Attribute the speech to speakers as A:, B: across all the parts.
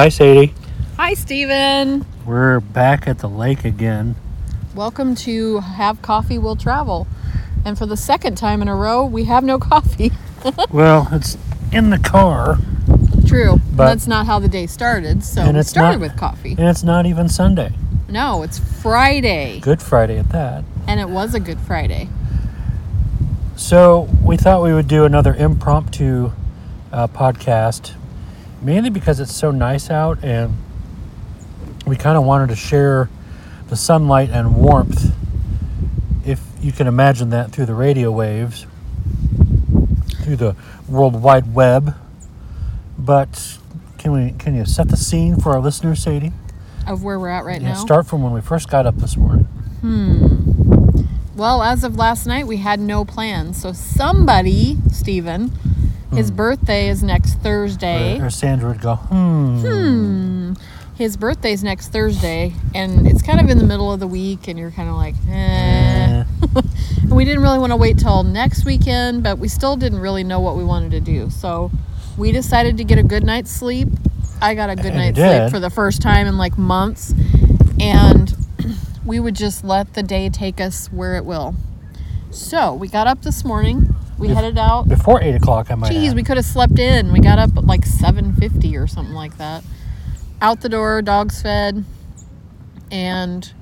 A: Hi, Sadie.
B: Hi, Steven.
A: We're back at the lake again.
B: Welcome to Have Coffee We'll Travel. And for the second time in a row, we have no coffee.
A: well, it's in the car,
B: True.
A: But-
B: that's not how the day started. So
A: And
B: we
A: it's
B: started
A: not-
B: with coffee.
A: and it's not even Sunday.
B: No, it's Friday.
A: Good Friday at that.
B: And it was a good Friday.
A: So we thought we would do another impromptu uh, podcast, mainly because it's so nice out, and we kind of wanted to share the sunlight and warmth, if you can imagine that, through the radio waves, through the World Wide Web. But can we? Can you set the scene for our listeners, Sadie?
B: Of where we're at right
A: Yeah,
B: now.
A: start from when we first got up this morning. Hmm.
B: Well, as of last night, we had no plans. So somebody, Steven, his birthday is next Thursday.
A: Or, or Sandra would go, hmm.
B: His birthday's next Thursday, and it's kind of in the middle of the week, and you're kind of like, eh.
A: Eh.
B: And we didn't really want to wait till next weekend, but we still didn't really know what we wanted to do. So we decided to get a good night's sleep. I got a good
A: And you
B: night's
A: did.
B: sleep for the first time in like months. And we would just let the day take us where it will. So we got up this morning. We
A: Bef-
B: headed out.
A: Before 8 o'clock, I might
B: Geez,
A: add.
B: we could have slept in. We got up at like 7:50 or something like that. Out the door, dogs fed, and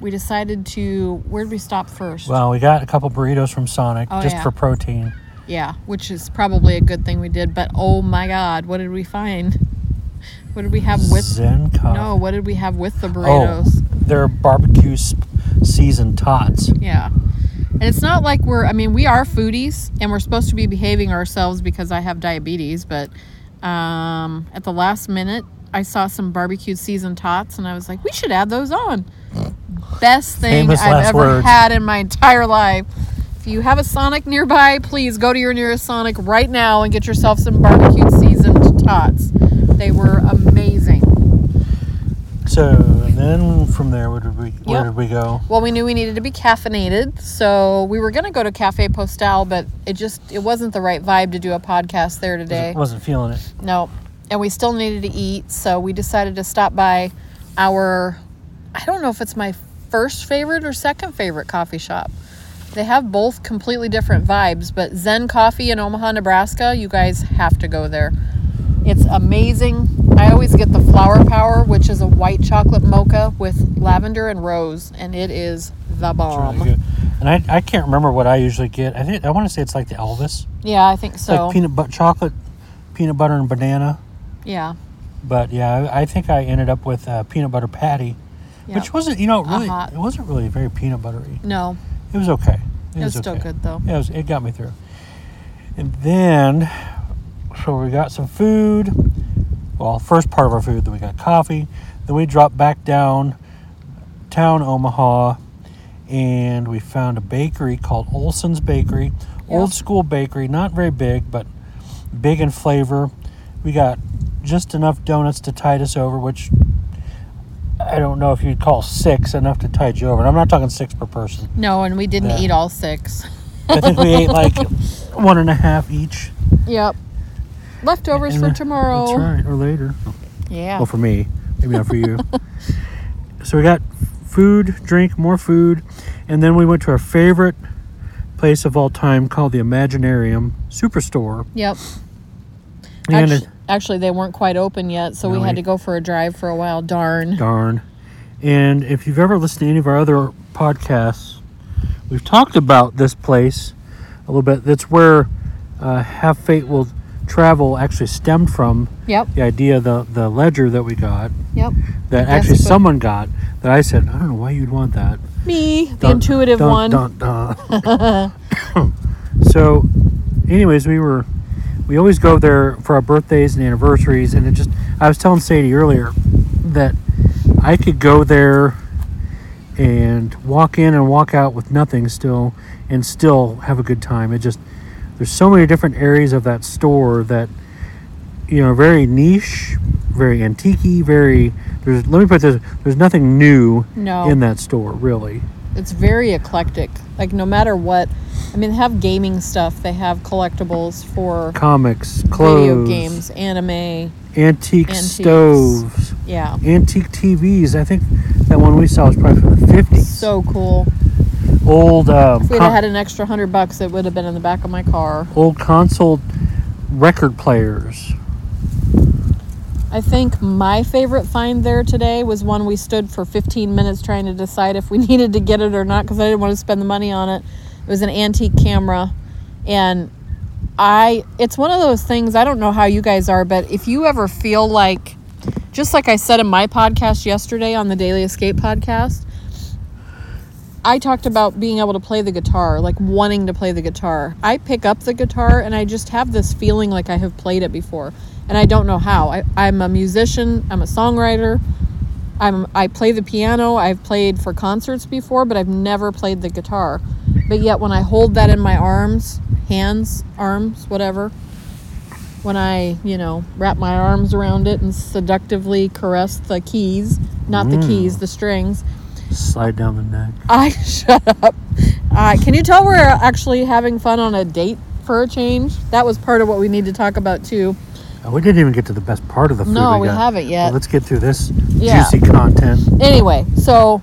B: we decided to. Where did we stop first?
A: Well, we got a couple burritos from Sonic
B: Oh,
A: just
B: yeah.
A: for protein.
B: yeah, which is probably a good thing we did. But oh my God, what did we find? What did we have with?
A: Zen.
B: No, what did we have with the burritos?
A: Oh,
B: burritos?
A: they're barbecue sp- seasoned tots.
B: Yeah. And it's not like we're, I mean, we are foodies and we're supposed to be behaving ourselves because I have diabetes, but um, at the last minute, I saw some barbecued seasoned tots and I was like, we should add those on. Best thing
A: Famous
B: I've ever
A: words.
B: had in my entire life. If you have a Sonic nearby, please go to your nearest Sonic right now and get yourself some barbecued seasoned tots. They were amazing.
A: So, then from there, where did we, where
B: Yep.
A: did we go?
B: Well, we knew we needed to be caffeinated, so we were gonna go to Cafe Postal, but it just it wasn't the right vibe to do a podcast there today.
A: I wasn't feeling it.
B: No, and we still needed to eat, so we decided to stop by our. I don't know if it's my first favorite or second favorite coffee shop. They have both completely different vibes, but Zen Coffee in Omaha, Nebraska, you guys have to go there. It's amazing. I always get the Flower Power, which is a white chocolate mocha with lavender and rose, and it is the bomb.
A: really. And I, I can't remember what I usually get. I think I want to say it's like the Elvis,
B: Yeah, I think so.
A: like peanut butter chocolate, peanut butter and banana.
B: yeah.
A: But yeah, I, I think I ended up with uh, peanut butter patty,
B: Yep.
A: which wasn't you know really
B: Uh-huh.
A: it wasn't really very peanut buttery.
B: No,
A: It was okay.
B: it was still
A: okay.
B: good though.
A: Yeah, it, was, it got me through. And then, so we got some food. Well, first part of our food, then we got coffee. Then we dropped back down town Omaha, and we found a bakery called Olson's Bakery, old school bakery, not very big, but big in flavor. We got just enough donuts to tide us over, which I don't know if you'd call six enough to tide you over. And I'm not talking six per person.
B: No, and we didn't
A: Yeah.
B: eat all six.
A: I think we ate like one and a half each.
B: Yep. Leftovers
A: And
B: for
A: the-
B: tomorrow.
A: That's right, or later.
B: Yeah.
A: Well, for me, maybe not for you. so we got food, drink, more food, and then we went to our favorite place of all time called the Imaginarium Superstore.
B: Yep.
A: And
B: Actu-
A: it,
B: actually, they weren't quite open yet, so we had to go for a drive for a while. Darn.
A: darn. And if you've ever listened to any of our other podcasts, we've talked about this place a little bit. That's where uh, Have Fate Will Travel actually stemmed from.
B: Yep.
A: The idea, the the ledger that we got.
B: Yep.
A: that actually someone got that I said, I don't know why you'd want that.
B: Me, the
A: Dun,
B: intuitive
A: dun,
B: one.
A: dun. so, anyways, we were we always go there for our birthdays and anniversaries, and it just I was telling Sadie earlier that I could go there and walk in and walk out with nothing still, and still have a good time. It just there's so many different areas of that store that you know very niche, very antique, very. There's let me put this. There's nothing new
B: No.
A: in that store really.
B: It's very eclectic. Like no matter what, I mean, they have gaming stuff. They have collectibles for
A: Comics, clothes,
B: video games, anime.
A: antique
B: Antiques.
A: stoves,
B: Yeah,
A: antique TVs. I think that one we saw was probably from the 50s.
B: so cool.
A: Old um,
B: If we'd
A: con-
B: have had an extra hundred bucks, it would have been in the back of my car.
A: old console record players.
B: I think my favorite find there today was one we stood for 15 minutes trying to decide if we needed to get it or not because I didn't want to spend the money on it. It was an antique camera and I it's one of those things I don't know how you guys are but if you ever feel like just like I said in my podcast yesterday on the Daily Escape podcast I talked about being able to play the guitar, like wanting to play the guitar. I pick up the guitar and I just have this feeling like I have played it before, and I don't know how. I, I'm a musician. I'm a songwriter. I'm I play the piano. I've played for concerts before, but I've never played the guitar. But yet, when I hold that in my arms, hands, arms, whatever, when I you know wrap my arms around it and seductively caress the keys, not the mm. keys, the strings.
A: Slide down the neck.
B: I shut up. Uh, can you tell we're actually having fun on a date for a change? That was part of what we need to talk about too.
A: Oh, we didn't even get to the best part of the food.
B: No, we
A: got.
B: haven't yet.
A: Well, let's get through this
B: Yeah.
A: juicy content.
B: Anyway, so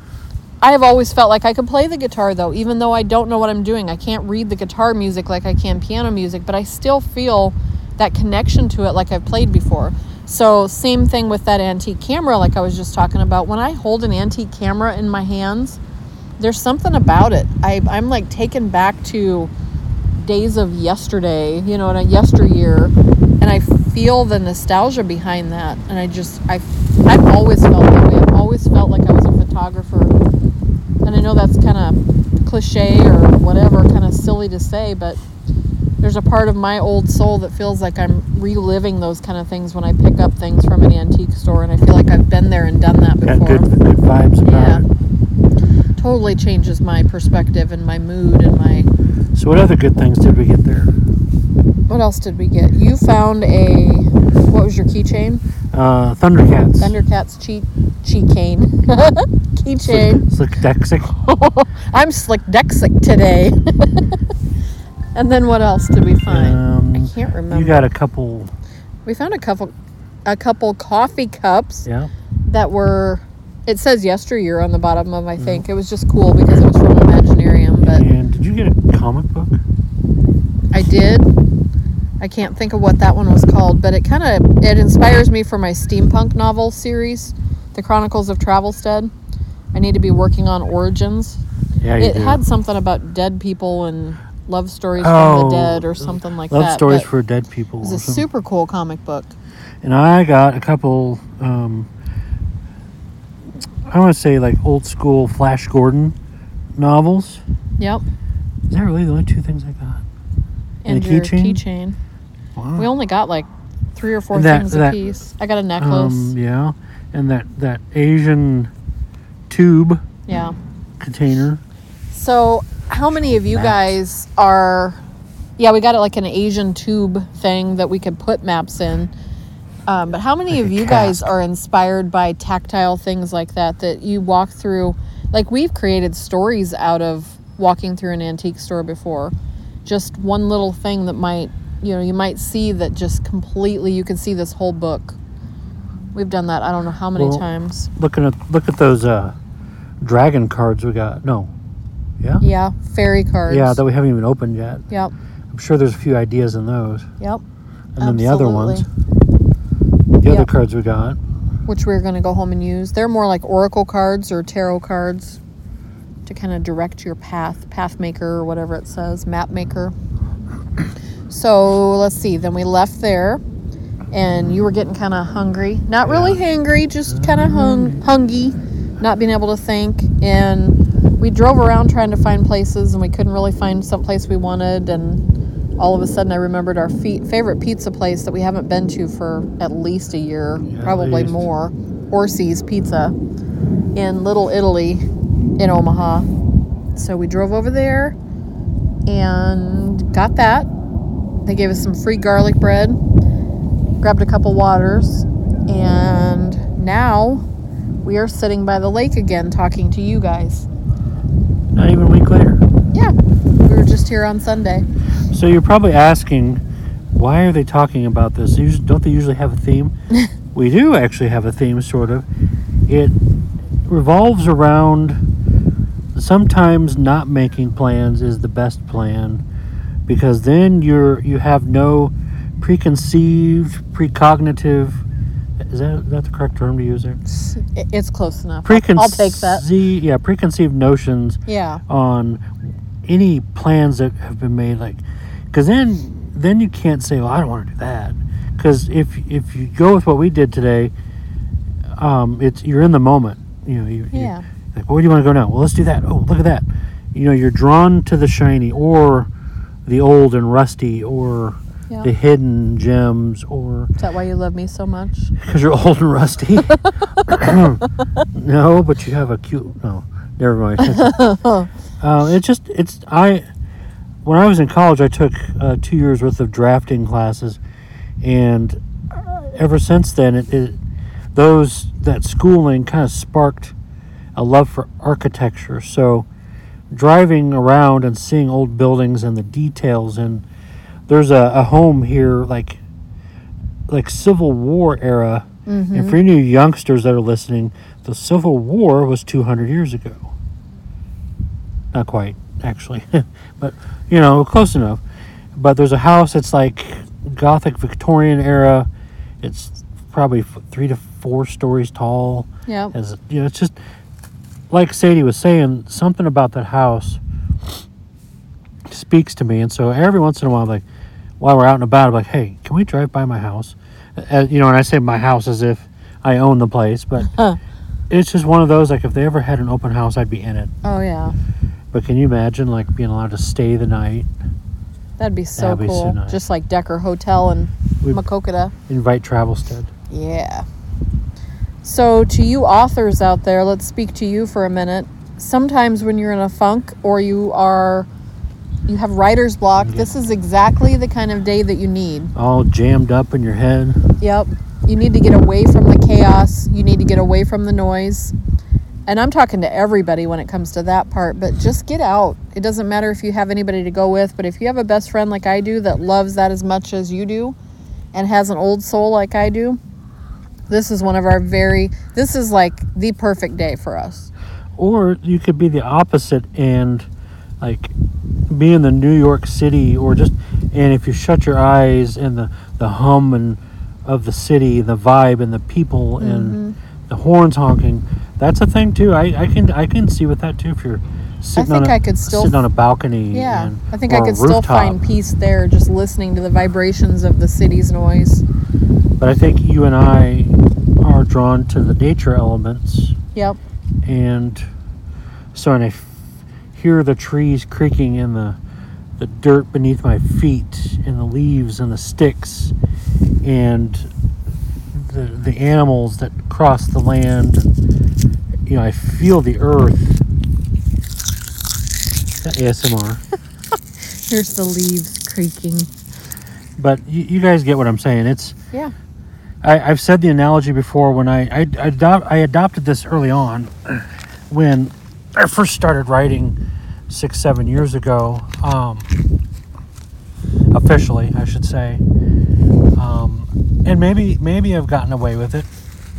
B: I have always felt like I could play the guitar though, even though I don't know what I'm doing. I can't read the guitar music like I can piano music, but I still feel that connection to it like I've played before. So, same thing with that antique camera, like I was just talking about. When I hold an antique camera in my hands, there's something about it. I, I'm like taken back to days of yesterday, you know, in a yesteryear, and I feel the nostalgia behind that. And I just, I, I've always felt that way. I've always felt like I was a photographer. And I know that's kind of cliche or whatever, kind of silly to say, but there's a part of my old soul that feels like I'm reliving those kind of things when I pick up things from an antique store, and I feel like I've been there and done that
A: Got
B: before.
A: good, good vibes about
B: Yeah. Totally changes my perspective and my mood and my.
A: So, what other good things did we get there?
B: What else did we get? You found a. What was your keychain?
A: Uh, Thundercats.
B: Thundercats cheat cane. Keychain.
A: Slick Dexic.
B: I'm slick dexic today. and then what else did we find?
A: Um,
B: I can't remember.
A: You got a couple.
B: we found a couple a couple coffee cups
A: Yeah.
B: that were it says yesteryear on the bottom of I think. It was just cool because it was from Imaginarium, but
A: And did you get a comic book?
B: I did. I can't think of what that one was called, but it kind of it inspires me for my steampunk novel series, The Chronicles of Travelstead. I need to be working on origins.
A: Yeah, you
B: It
A: do.
B: had something about dead people and love stories
A: Oh,
B: from the dead or something like that.
A: Love
B: that.
A: stories
B: but
A: for dead people.
B: it was a
A: something.
B: super cool comic book.
A: And I got a couple. Um, I want to say like old school Flash Gordon novels.
B: Yep.
A: Is that really the only two things I got?
B: And,
A: And a
B: your
A: keychain?
B: keychain.
A: Wow.
B: We only got like three or four
A: And that-
B: things
A: that-
B: a piece. I got a necklace.
A: um, yeah, and that that Asian tube
B: yeah.
A: container.
B: So, how many of you
A: Maps.
B: guys are? Yeah, we got it like an Asian tube thing that we could put maps in. Um, but how many
A: Like
B: of you guys are inspired by tactile things like that? That you walk through, like we've created stories out of walking through an antique store before. Just one little thing that might, you know, you might see that just completely you can see this whole book. We've done that. I don't know how many
A: Well,
B: times.
A: Looking at look at those uh, dragon cards we got. No, yeah,
B: Yeah, fairy cards.
A: yeah, that we haven't even opened yet.
B: Yep.
A: I'm sure there's a few ideas in those,
B: Yep.
A: and then the other ones, the other
B: Yep.
A: cards we got.
B: which we're going to go home and use. They're more like oracle cards or tarot cards to kind of direct your path, path maker or whatever it says, map maker. So let's see. Then we left there, and you were getting kind of hungry. Not really hangry, just kind of mm-hmm. hung, hungy, not being able to think. And we drove around trying to find places, and we couldn't really find some place we wanted. And all of a sudden, I remembered our feet, favorite pizza place that we haven't been to for at least a year,
A: Yeah,
B: probably more. Orsi's Pizza in Little Italy in Omaha. So we drove over there and got that. They gave us some free garlic bread, grabbed a couple waters, and now we are sitting by the lake again talking to you guys. Just here on Sunday.
A: So you're probably asking, why are they talking about this? Don't they usually have a theme? we do actually have a theme, sort of. It revolves around sometimes not making plans is the best plan because then you're you have no preconceived, precognitive. Is that, is that the correct term to use there?
B: It's close enough. I'll, I'll take that.
A: Yeah, preconceived notions
B: Yeah.
A: on any plans that have been made like because then then you can't say well i don't want to do that because if if you go with what we did today um it's you're in the moment you know you,
B: Yeah.
A: you like where do you want to go now well let's do that oh look at that you know you're drawn to the shiny or the old and rusty or The hidden gems or
B: Is that why you love me so much?
A: because you're old and rusty? No but you have a cute no never mind. Uh, it's just it's i when i was in college i took uh, two years worth of drafting classes and uh, ever since then it, it those that schooling kind of sparked a love for architecture. So driving around and seeing old buildings and the details and there's a, a home here like like civil war era. And mm-hmm. for any you youngsters that are listening the civil war was 200 years ago. Not quite actually but you know close enough. But there's a house that's like gothic victorian era. It's probably three to four stories tall.
B: Yeah.
A: as you know it's just like sadie was saying something about that house speaks to me. And so every once in a while like while we're out and about i'm like hey can we drive by my house uh, you know and i say my house as if i own the place but it's just one of those like if they ever had an open house i'd be in it
B: Oh yeah.
A: but can you imagine like being allowed to stay the night
B: That'd be so
A: That'd be so
B: cool.
A: nice.
B: Just like Decker Hotel in
A: We-
B: Maquoketa.
A: invite Travelstead.
B: Yeah. So, to you authors out there, let's speak to you for a minute. Sometimes when you're in a funk or you are you have writer's block, this is exactly the kind of day that you need.
A: all jammed up in your head
B: Yep. You need to get away from the chaos. You need to get away from the noise. And I'm talking to everybody when it comes to that part, but just get out. It doesn't matter if you have anybody to go with, but if you have a best friend like I do that loves that as much as you do and has an old soul like I do, this is one of our very, this is like the perfect day for us.
A: or you could be the opposite and like being in the New York City or just and if you shut your eyes and the the hum and of the city, the vibe and the people and mm-hmm. the horns honking, that's a thing too. I, I can I can see with that too if you're sitting on
B: think
A: a,
B: I could still
A: sitting on a balcony.
B: Yeah.
A: and,
B: I think I could still find peace there just listening to the vibrations of the city's noise.
A: But I think you and I are drawn to the nature elements
B: Yep.
A: and so when I f- hear the trees creaking in the the dirt beneath my feet and the leaves and the sticks and the the animals that cross the land and, you know I feel the earth That ASMR
B: Here's the leaves creaking.
A: but you, you guys get what I'm saying it's
B: Yeah.
A: I, I've said the analogy before when I I, I, adopt, I adopted this early on when I first started writing six seven years ago um, officially I should say. Um, and maybe maybe I've gotten away with it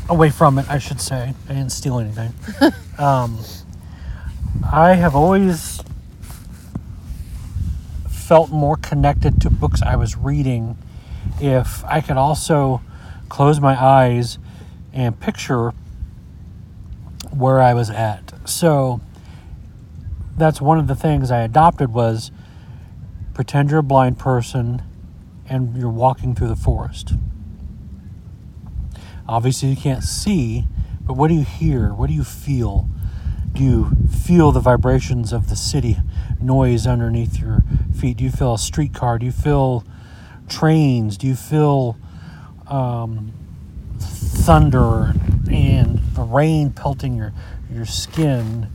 A: away from it I should say. I didn't steal anything. Um, I have always felt more connected to books I was reading if I could also close my eyes and picture where I was at. So that's one of the things I adopted was pretend you're a blind person and you're walking through the forest. Obviously you can't see, but what do you hear? What do you feel? Do you feel the vibrations of the city noise underneath your feet? Do you feel a streetcar? Do you feel trains? Do you feel um, thunder and the rain pelting your your skin?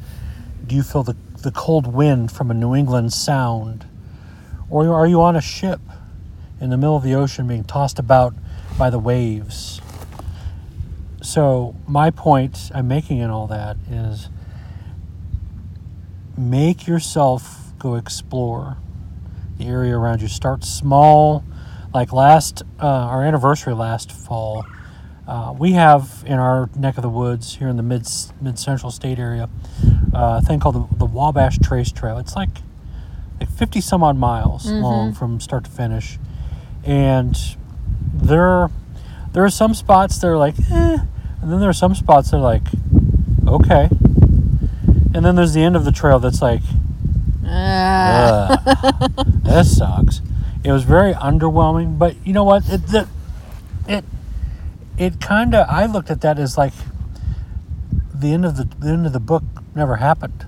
A: Do you feel the, the cold wind from a New England sound? Or are you on a ship in the middle of the ocean being tossed about by the waves? So, my point I'm making in all that is make yourself go explore. the area around you. Start small. Like last, uh, our anniversary last fall, uh, we have in our neck of the woods here in the mid mid central state area uh, thing called the, the Wabash Trace Trail. It's like like 50 some odd miles long from start to finish, and there there are some spots that are like, eh, and then there are some spots that are like, okay, and then there's the end of the trail that's like,
B: Ah.
A: Ugh, this sucks. It was very underwhelming, but you know what? It the, it it kind of I looked at that as like the end of the, the end of the book never happened.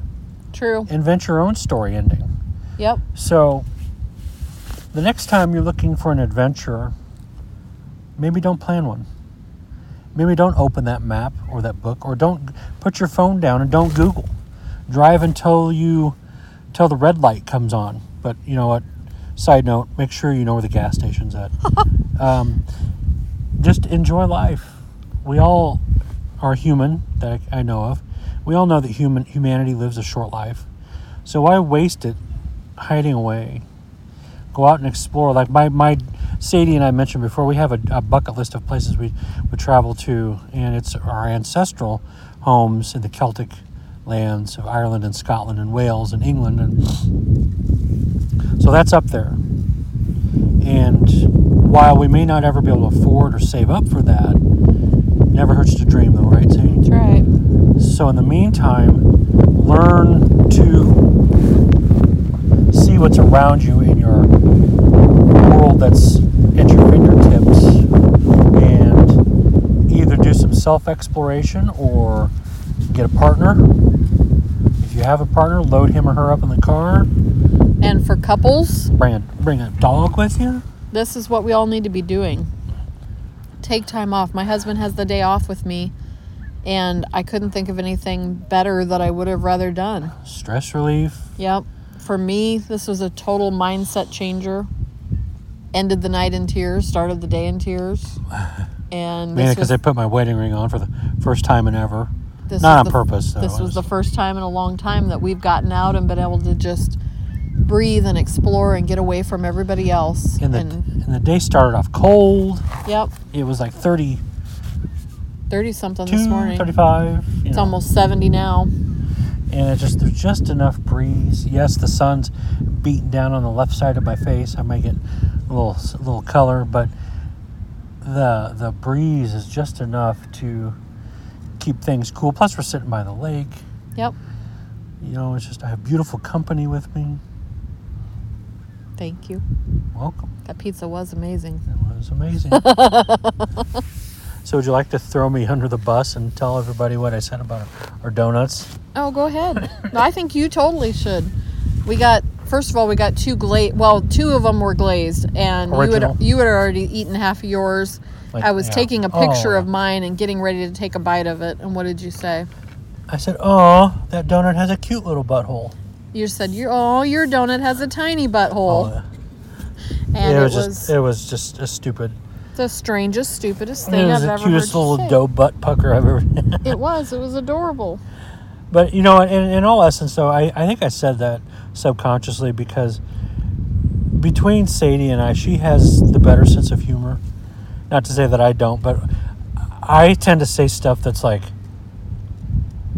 B: True.
A: Invent your own story ending.
B: Yep.
A: So the next time you're looking for an adventure, maybe don't plan one. Maybe don't open that map or that book or don't put your phone down and don't Google. Drive until you till the red light comes on. But you know what? Side note, make sure you know where the gas station's at. um, just enjoy life. We all are human that I know of. We all know that human humanity lives a short life. So why waste it hiding away? Go out and explore. Like my, my Sadie and I mentioned before, we have a, a bucket list of places we would travel to, and it's our ancestral homes in the Celtic lands of Ireland and Scotland and Wales and England, and so that's up there. And while we may not ever be able to afford or save up for that, never hurts to dream, though, right, Sadie?
B: That's right.
A: So in the meantime, learn to see what's around you in your world that's at your fingertips and either do some self-exploration or get a partner. If you have a partner, load him or her up in the car.
B: And for couples,
A: Bring a bring a dog with you.
B: this is what we all need to be doing. Take time off. My husband has the day off with me, and I couldn't think of anything better that I would have rather done.
A: Stress relief.
B: Yep. For me, this was a total mindset changer. Ended the night in tears, started the day in tears. And this
A: because I put my wedding ring on for the first time in ever.
B: this
A: Not on
B: the-
A: purpose. Though.
B: This
A: It
B: was the first time in a long time that we've gotten out and been able to just breathe and explore and get away from everybody else.
A: and the
B: and
A: and the day started off cold.
B: yep,
A: It was like 32,
B: 30 something this morning.
A: 35.
B: It's
A: know.
B: almost 70 now.
A: and it just there's just enough breeze. Yes, the sun's beating down on the left side of my face. I might get a little a little color, but the the breeze is just enough to keep things cool. Plus, we're sitting by the lake.
B: Yep.
A: You know, it's just I have beautiful company with me.
B: Thank you.
A: Welcome.
B: That pizza was amazing.
A: It was amazing. so, would you like to throw me under the bus and tell everybody what I said about our donuts?
B: Oh, go ahead. No, I think you totally should. We got first of all, we got two glazed. Well, two of them were glazed, and
A: Original.
B: you had you had already eaten half of yours.
A: Like,
B: I was
A: yeah.
B: taking a picture
A: Oh.
B: of mine and getting ready to take a bite of it. And what did you say?
A: I said, "Oh, that donut has a cute little butthole."
B: You said, "You oh, your donut has a tiny butthole,"
A: Oh,
B: and
A: it
B: it
A: was,
B: was,
A: just it was just a stupid.
B: the strangest, stupidest
A: It
B: thing
A: was
B: I've
A: the
B: ever
A: cutest
B: heard you
A: little
B: say.
A: dough butt pucker I've ever.
B: It was. It was adorable.
A: but you know, in, in all essence, though, I, I think I said that subconsciously because between Sadie and I, she has the better sense of humor. Not to say that I don't, but I tend to say stuff that's like,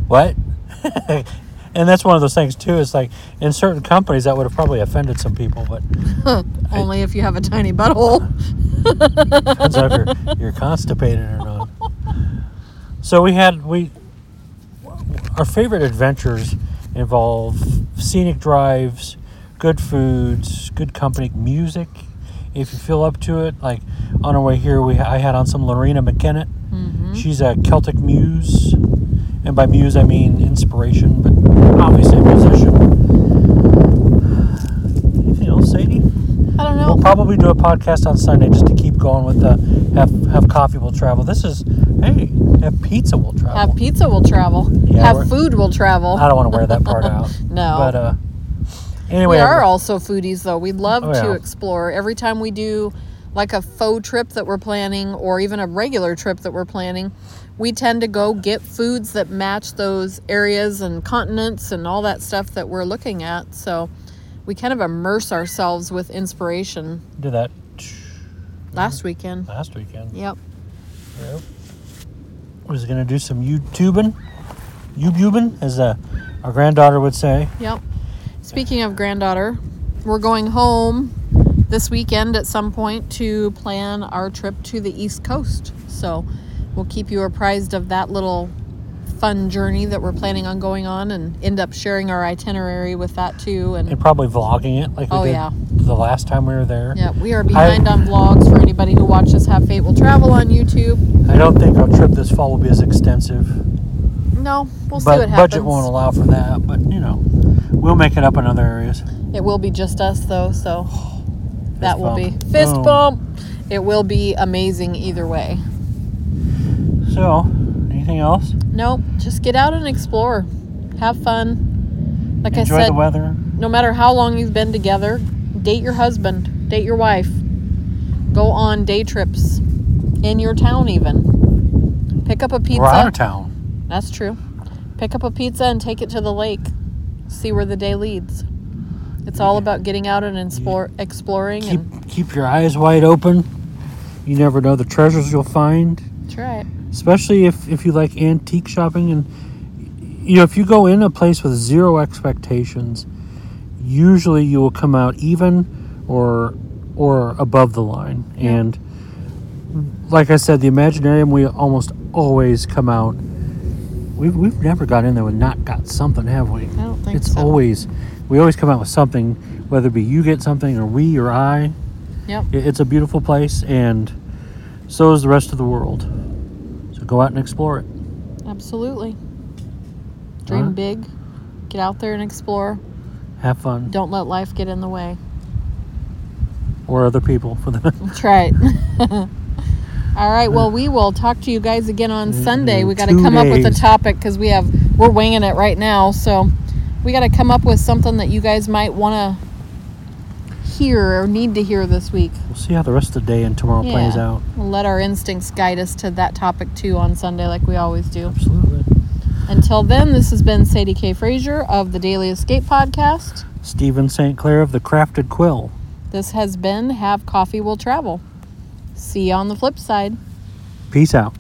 A: "What?" and that's one of those things too. It's like in certain companies that would have probably offended some people, but
B: Only if you have a tiny butthole.
A: depends on if you're, you're constipated or not. So we had we our favorite adventures involve scenic drives, good foods, good company, music. If you feel up to it, like on our way here, we I had on some Loreena McKennitt.
B: Mm-hmm.
A: She's a Celtic muse, and by muse I mean inspiration, but obviously musician. Anything else, Sadie?
B: I don't know.
A: We'll probably do a podcast on Sunday just to keep going with the have have coffee will travel. This is hey, have pizza We'll travel.
B: Have pizza We'll travel.
A: Yeah,
B: Have food We'll travel.
A: I don't want to wear that part out.
B: No.
A: But uh anyway,
B: we are also foodies though. We love
A: Oh,
B: to explore. Every time we do like a faux trip that we're planning or even a regular trip that we're planning, we tend to go get foods that match those areas and continents and all that stuff that we're looking at. So we kind of immerse ourselves with inspiration
A: Did that
B: last weekend.
A: last weekend.
B: Yep.
A: Yep. Was gonna do some YouTubing, YouTubing, as uh, our granddaughter would say.
B: Yep. Speaking of granddaughter, we're going home this weekend at some point to plan our trip to the East Coast. So we'll keep you apprised of that little fun journey that we're planning on going on and end up sharing our itinerary with that too. And
A: And probably vlogging it like we
B: Oh,
A: did
B: yeah.
A: the last time we were there.
B: yeah, we are behind on vlogs for anybody who watches Have Fate Will Travel on YouTube.
A: I don't think our trip this fall will be as extensive.
B: No, we'll see what happens.
A: budget won't allow for that. But you know, we'll make it up in other areas.
B: It will be just us though, so that will be fist
A: Boom.
B: bump. It will be amazing either way.
A: So, anything else?
B: Nope, just get out and explore. Have fun. Like
A: Enjoy
B: I said, Enjoy
A: the weather.
B: no matter how long you've been together, date your husband, date your wife. Go on day trips in your town even. Pick up a pizza.
A: We're out of town.
B: That's true. Pick up a pizza and take it to the lake. See where the day leads. It's all about getting out and explore, exploring
A: Keep
B: and
A: keep your eyes wide open. You never know the treasures you'll find.
B: try it.
A: especially if if you like antique shopping and you know if you go in a place with zero expectations usually you will come out even or or above the line and like i said the imaginarium we almost always come out we've, we've never got in there and not got something have we
B: I don't think
A: it's
B: so.
A: always we always come out with something whether it be you get something or we or i
B: Yep.
A: it- it's a beautiful place and so is the rest of the world so go out and explore it
B: Absolutely. Dream
A: Alright.
B: big. Get out there and explore.
A: have fun
B: Don't let life get in the way.
A: or other people for the
B: That's right. All right. Well, we will talk to you guys again on Sunday. We got to come up with a topic because we have we're winging it right now. So we got to come up with something that you guys might want to hear or need to hear this week.
A: we'll see how the rest of the day and tomorrow plays out
B: We'll let our instincts guide us to that topic too on Sunday, like we always do.
A: absolutely
B: Until then, this has been Sadie K. Frazier of the Daily Escape Podcast.
A: stephen st clair of the crafted quill
B: This has been Have Coffee Will Travel. See you on the flip side.
A: peace out